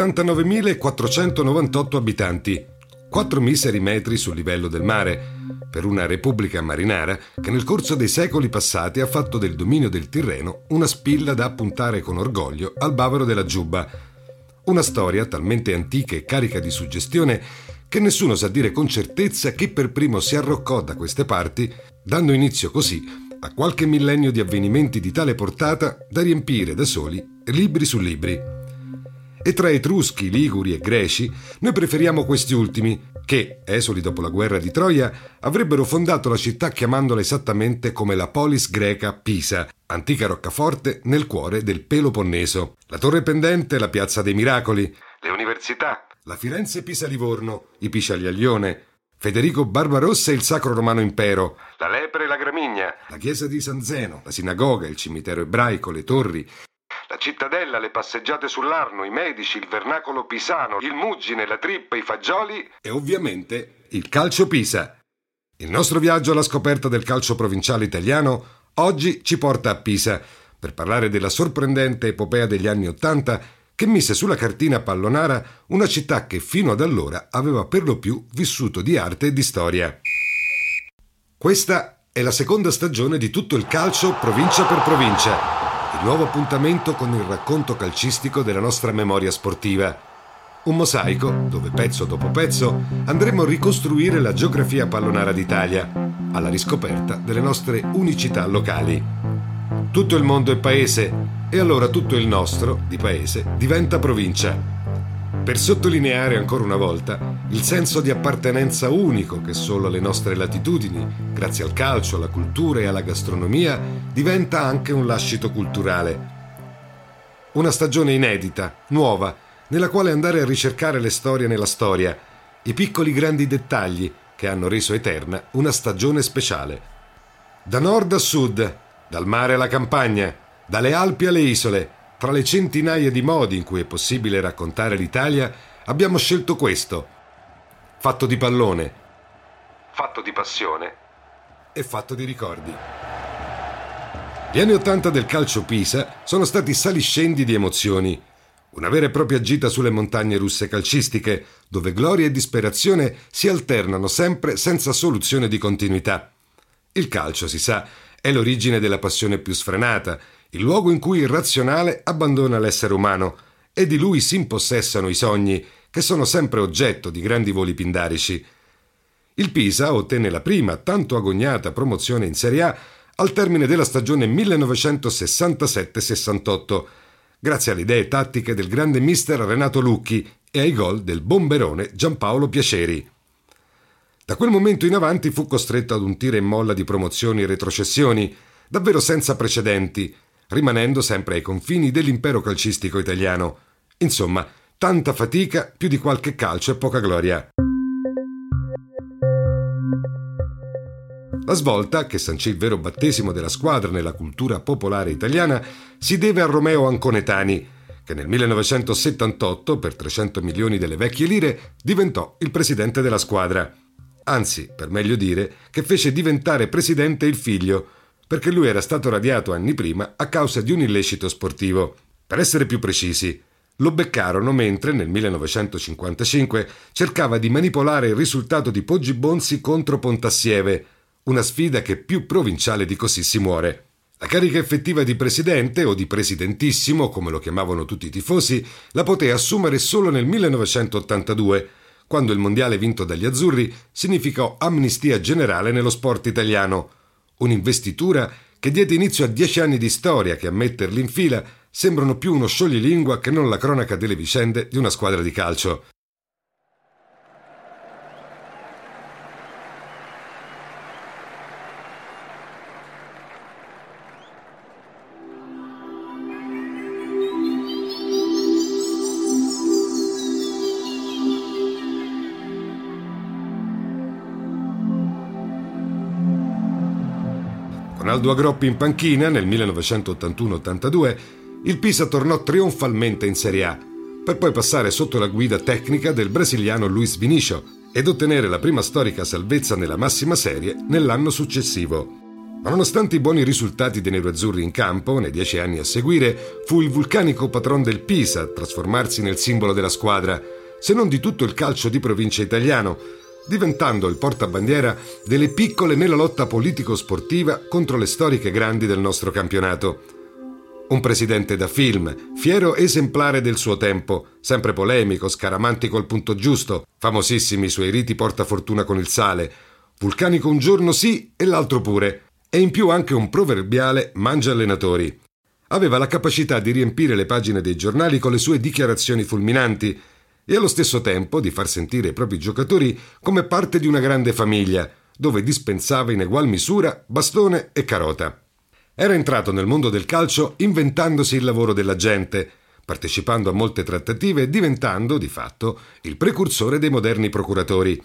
...89.498 abitanti, 4 miseri metri sul livello del mare, per una repubblica marinara che nel corso dei secoli passati ha fatto del dominio del Tirreno una spilla da appuntare con orgoglio al bavero della Giubba. Una storia talmente antica e carica di suggestione che nessuno sa dire con certezza chi per primo si arroccò da queste parti, dando inizio così a qualche millennio di avvenimenti di tale portata da riempire da soli libri su libri. E tra Etruschi, Liguri e Greci, noi preferiamo questi ultimi, che, esuli dopo la guerra di Troia, avrebbero fondato la città chiamandola esattamente come la polis greca Pisa, antica roccaforte nel cuore del Peloponneso. La torre pendente, la piazza dei miracoli, le università, la Firenze Pisa-Livorno, i Pisciagliaglione, Federico Barbarossa e il Sacro Romano Impero, la lepre e la gramigna, la chiesa di San Zeno, la sinagoga, il cimitero ebraico, le torri, la cittadella, le passeggiate sull'Arno, i medici, il vernacolo pisano, il muggine, la trippa, i fagioli e ovviamente il calcio Pisa. Il nostro viaggio alla scoperta del calcio provinciale italiano oggi ci porta a Pisa per parlare della sorprendente epopea degli anni Ottanta che mise sulla cartina pallonara una città che fino ad allora aveva per lo più vissuto di arte e di storia. Questa è la seconda stagione di tutto il calcio provincia per provincia il nuovo appuntamento con il racconto calcistico della nostra memoria sportiva. Un mosaico dove pezzo dopo pezzo andremo a ricostruire la geografia pallonara d'Italia, alla riscoperta delle nostre unicità locali. Tutto il mondo è paese e allora tutto il nostro, di paese, diventa provincia per sottolineare ancora una volta il senso di appartenenza unico che solo alle nostre latitudini, grazie al calcio, alla cultura e alla gastronomia, diventa anche un lascito culturale. Una stagione inedita, nuova, nella quale andare a ricercare le storie nella storia, i piccoli grandi dettagli che hanno reso eterna una stagione speciale. Da nord a sud, dal mare alla campagna, dalle Alpi alle isole, tra le centinaia di modi in cui è possibile raccontare l'Italia, abbiamo scelto questo. Fatto di pallone, fatto di passione e fatto di ricordi. Gli anni Ottanta del calcio Pisa sono stati saliscendi di emozioni. Una vera e propria gita sulle montagne russe calcistiche, dove gloria e disperazione si alternano sempre senza soluzione di continuità. Il calcio, si sa, è l'origine della passione più sfrenata il luogo in cui il razionale abbandona l'essere umano e di lui si impossessano i sogni, che sono sempre oggetto di grandi voli pindarici. Il Pisa ottenne la prima, tanto agognata promozione in Serie A al termine della stagione 1967-68, grazie alle idee tattiche del grande mister Renato Lucchi e ai gol del bomberone Giampaolo Piaceri. Da quel momento in avanti fu costretto ad un tiro e molla di promozioni e retrocessioni, davvero senza precedenti, rimanendo sempre ai confini dell'impero calcistico italiano. Insomma, tanta fatica, più di qualche calcio e poca gloria. La svolta, che sancì il vero battesimo della squadra nella cultura popolare italiana, si deve a Romeo Anconetani, che nel 1978, per 300 milioni delle vecchie lire, diventò il presidente della squadra. Anzi, per meglio dire, che fece diventare presidente il figlio, perché lui era stato radiato anni prima a causa di un illecito sportivo. Per essere più precisi, lo beccarono mentre nel 1955 cercava di manipolare il risultato di Poggi Bonzi contro Pontassieve, una sfida che più provinciale di così si muore. La carica effettiva di presidente o di presidentissimo, come lo chiamavano tutti i tifosi, la poté assumere solo nel 1982, quando il mondiale vinto dagli azzurri significò amnistia generale nello sport italiano un'investitura che diede inizio a dieci anni di storia che a metterli in fila sembrano più uno scioglilingua che non la cronaca delle vicende di una squadra di calcio. Ronaldo Agroppi in panchina nel 1981-82 il Pisa tornò trionfalmente in Serie A, per poi passare sotto la guida tecnica del brasiliano Luis Vinicio ed ottenere la prima storica salvezza nella massima serie nell'anno successivo. Ma nonostante i buoni risultati dei neroazzurri in campo, nei dieci anni a seguire, fu il vulcanico patron del Pisa a trasformarsi nel simbolo della squadra, se non di tutto il calcio di provincia italiano, diventando il portabandiera delle piccole nella lotta politico-sportiva contro le storiche grandi del nostro campionato. Un presidente da film, fiero esemplare del suo tempo, sempre polemico, scaramantico al punto giusto, famosissimi i suoi riti portafortuna con il sale, vulcanico un giorno sì e l'altro pure, e in più anche un proverbiale mangia allenatori. Aveva la capacità di riempire le pagine dei giornali con le sue dichiarazioni fulminanti e allo stesso tempo di far sentire i propri giocatori come parte di una grande famiglia, dove dispensava in egual misura bastone e carota. Era entrato nel mondo del calcio inventandosi il lavoro della gente, partecipando a molte trattative e diventando, di fatto, il precursore dei moderni procuratori.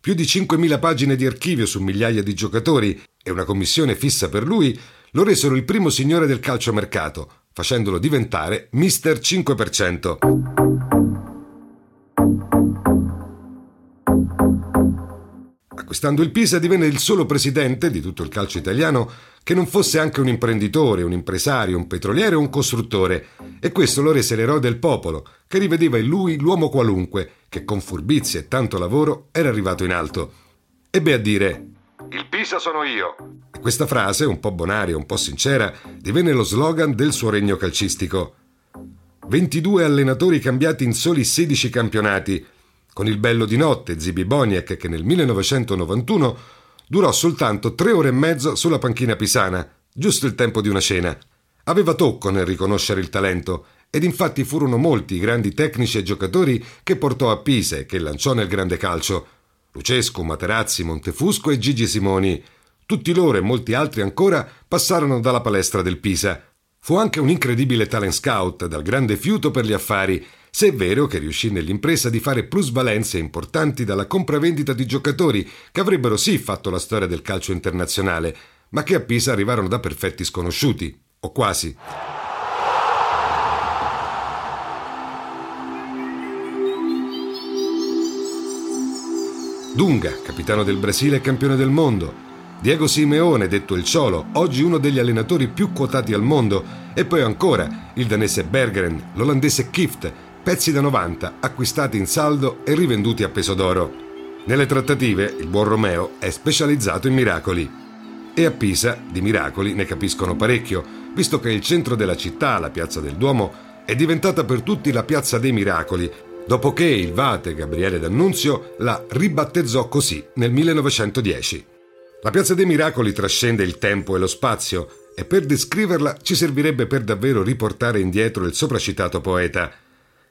Più di 5.000 pagine di archivio su migliaia di giocatori e una commissione fissa per lui lo resero il primo signore del calciomercato, facendolo diventare Mister 5%. Acquistando il Pisa divenne il solo presidente di tutto il calcio italiano che non fosse anche un imprenditore, un impresario, un petroliere o un costruttore, e questo lo rese l'eroe del popolo, che rivedeva in lui l'uomo qualunque, che con furbizia e tanto lavoro era arrivato in alto. Ebbe a dire il Pisa sono io. E questa frase, un po' bonaria, un po' sincera, divenne lo slogan del suo regno calcistico. 22 allenatori cambiati in soli 16 campionati, con il bello di notte Zibi Boniek che nel 1991 durò soltanto tre ore e mezzo sulla panchina pisana, giusto il tempo di una cena. Aveva tocco nel riconoscere il talento ed infatti furono molti i grandi tecnici e giocatori che portò a Pisa e che lanciò nel grande calcio. Lucesco, Materazzi, Montefusco e Gigi Simoni. Tutti loro e molti altri ancora passarono dalla palestra del Pisa. Fu anche un incredibile talent scout dal grande fiuto per gli affari, se è vero che riuscì nell'impresa di fare plusvalenze importanti dalla compravendita di giocatori che avrebbero sì fatto la storia del calcio internazionale, ma che a Pisa arrivarono da perfetti sconosciuti, o quasi. Dunga, capitano del Brasile e campione del mondo. Diego Simeone, detto il Ciolo, oggi uno degli allenatori più quotati al mondo. E poi ancora il danese Bergeren, l'olandese Kift, pezzi da 90 acquistati in saldo e rivenduti a peso d'oro. Nelle trattative il buon Romeo è specializzato in miracoli. E a Pisa di miracoli ne capiscono parecchio, visto che il centro della città, la piazza del Duomo, è diventata per tutti la piazza dei miracoli, dopo che il Vate Gabriele D'Annunzio la ribattezzò così nel 1910. La Piazza dei Miracoli trascende il tempo e lo spazio e per descriverla ci servirebbe per davvero riportare indietro il sopracitato poeta.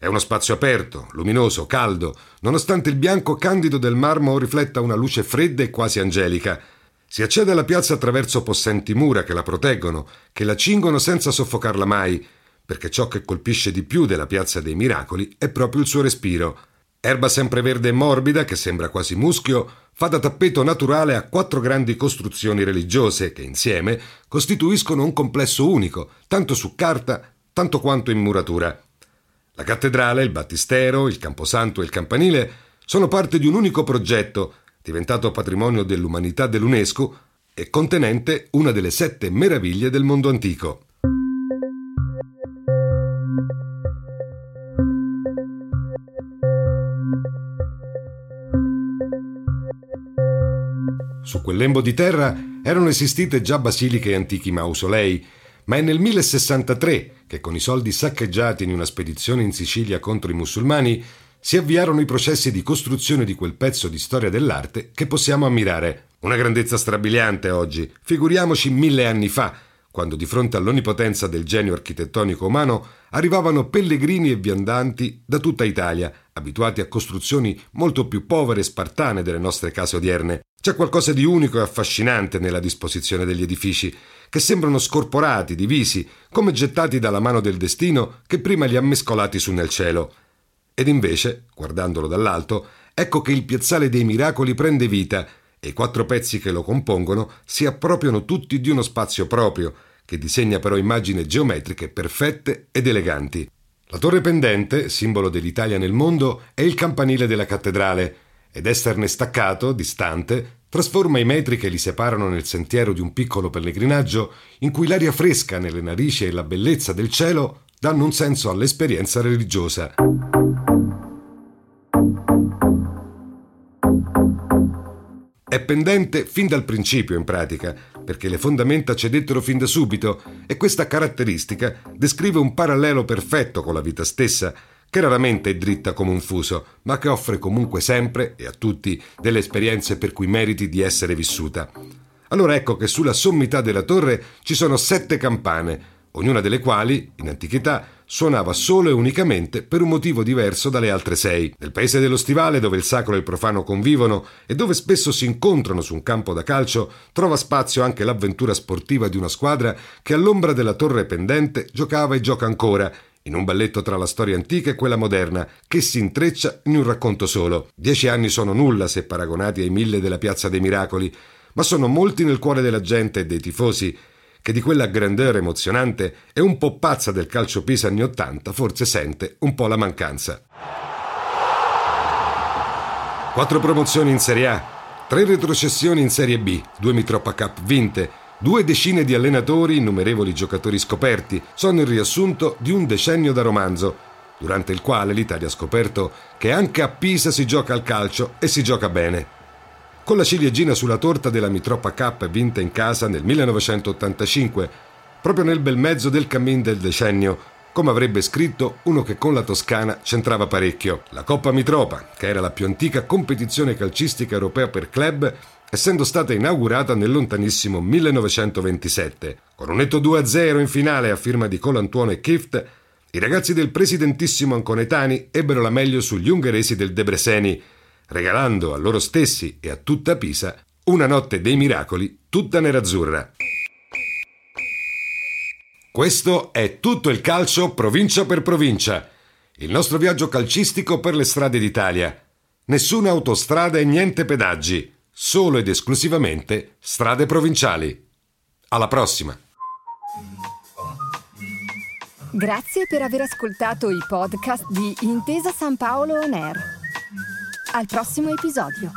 È uno spazio aperto, luminoso, caldo, nonostante il bianco candido del marmo rifletta una luce fredda e quasi angelica. Si accede alla piazza attraverso possenti mura che la proteggono, che la cingono senza soffocarla mai, perché ciò che colpisce di più della Piazza dei Miracoli è proprio il suo respiro. Erba sempreverde e morbida, che sembra quasi muschio, fa da tappeto naturale a quattro grandi costruzioni religiose che insieme costituiscono un complesso unico, tanto su carta, tanto quanto in muratura. La cattedrale, il battistero, il camposanto e il campanile sono parte di un unico progetto, diventato patrimonio dell'umanità dell'UNESCO e contenente una delle sette meraviglie del mondo antico. Su quel lembo di terra erano esistite già basiliche e antichi mausolei, ma è nel 1063 che con i soldi saccheggiati in una spedizione in Sicilia contro i musulmani si avviarono i processi di costruzione di quel pezzo di storia dell'arte che possiamo ammirare. Una grandezza strabiliante oggi, figuriamoci mille anni fa, quando di fronte all'onnipotenza del genio architettonico umano arrivavano pellegrini e viandanti da tutta Italia, abituati a costruzioni molto più povere e spartane delle nostre case odierne. C'è qualcosa di unico e affascinante nella disposizione degli edifici, che sembrano scorporati, divisi, come gettati dalla mano del destino che prima li ha mescolati su nel cielo. Ed invece, guardandolo dall'alto, ecco che il piazzale dei miracoli prende vita e i quattro pezzi che lo compongono si appropriano tutti di uno spazio proprio, che disegna però immagini geometriche perfette ed eleganti. La torre pendente, simbolo dell'Italia nel mondo, è il campanile della cattedrale, ed esserne staccato, distante, trasforma i metri che li separano nel sentiero di un piccolo pellegrinaggio in cui l'aria fresca nelle narici e la bellezza del cielo danno un senso all'esperienza religiosa. È pendente fin dal principio in pratica, perché le fondamenta cedettero fin da subito e questa caratteristica descrive un parallelo perfetto con la vita stessa, che raramente è dritta come un fuso, ma che offre comunque sempre e a tutti delle esperienze per cui meriti di essere vissuta. Allora ecco che sulla sommità della torre ci sono sette campane, ognuna delle quali, in antichità, suonava solo e unicamente per un motivo diverso dalle altre sei. Nel paese dello Stivale, dove il sacro e il profano convivono e dove spesso si incontrano su un campo da calcio, trova spazio anche l'avventura sportiva di una squadra che all'ombra della torre pendente giocava e gioca ancora, in un balletto tra la storia antica e quella moderna, che si intreccia in un racconto solo. Dieci anni sono nulla se paragonati ai mille della Piazza dei Miracoli, ma sono molti nel cuore della gente e dei tifosi che di quella grandeur emozionante e un po' pazza del calcio Pisa anni Ottanta forse sente un po' la mancanza. Quattro promozioni in Serie A, tre retrocessioni in Serie B, due Mitropa Cup vinte, due decine di allenatori, innumerevoli giocatori scoperti, sono il riassunto di un decennio da romanzo, durante il quale l'Italia ha scoperto che anche a Pisa si gioca al calcio e si gioca bene. Con la ciliegina sulla torta della Mitropa Cup vinta in casa nel 1985, proprio nel bel mezzo del cammin del decennio, come avrebbe scritto uno che con la Toscana c'entrava parecchio. La Coppa Mitropa, che era la più antica competizione calcistica europea per club, essendo stata inaugurata nel lontanissimo 1927. Con un netto 2-0 in finale a firma di Colantuono e Kift, i ragazzi del presidentissimo Anconetani ebbero la meglio sugli ungheresi del Debreceni, regalando a loro stessi e a tutta Pisa una notte dei miracoli tutta nerazzurra. Questo è tutto il calcio provincia per provincia, il nostro viaggio calcistico per le strade d'Italia. Nessuna autostrada e niente pedaggi, solo ed esclusivamente strade provinciali. Alla prossima! Grazie per aver ascoltato i podcast di Intesa San Paolo On Air. Al prossimo episodio.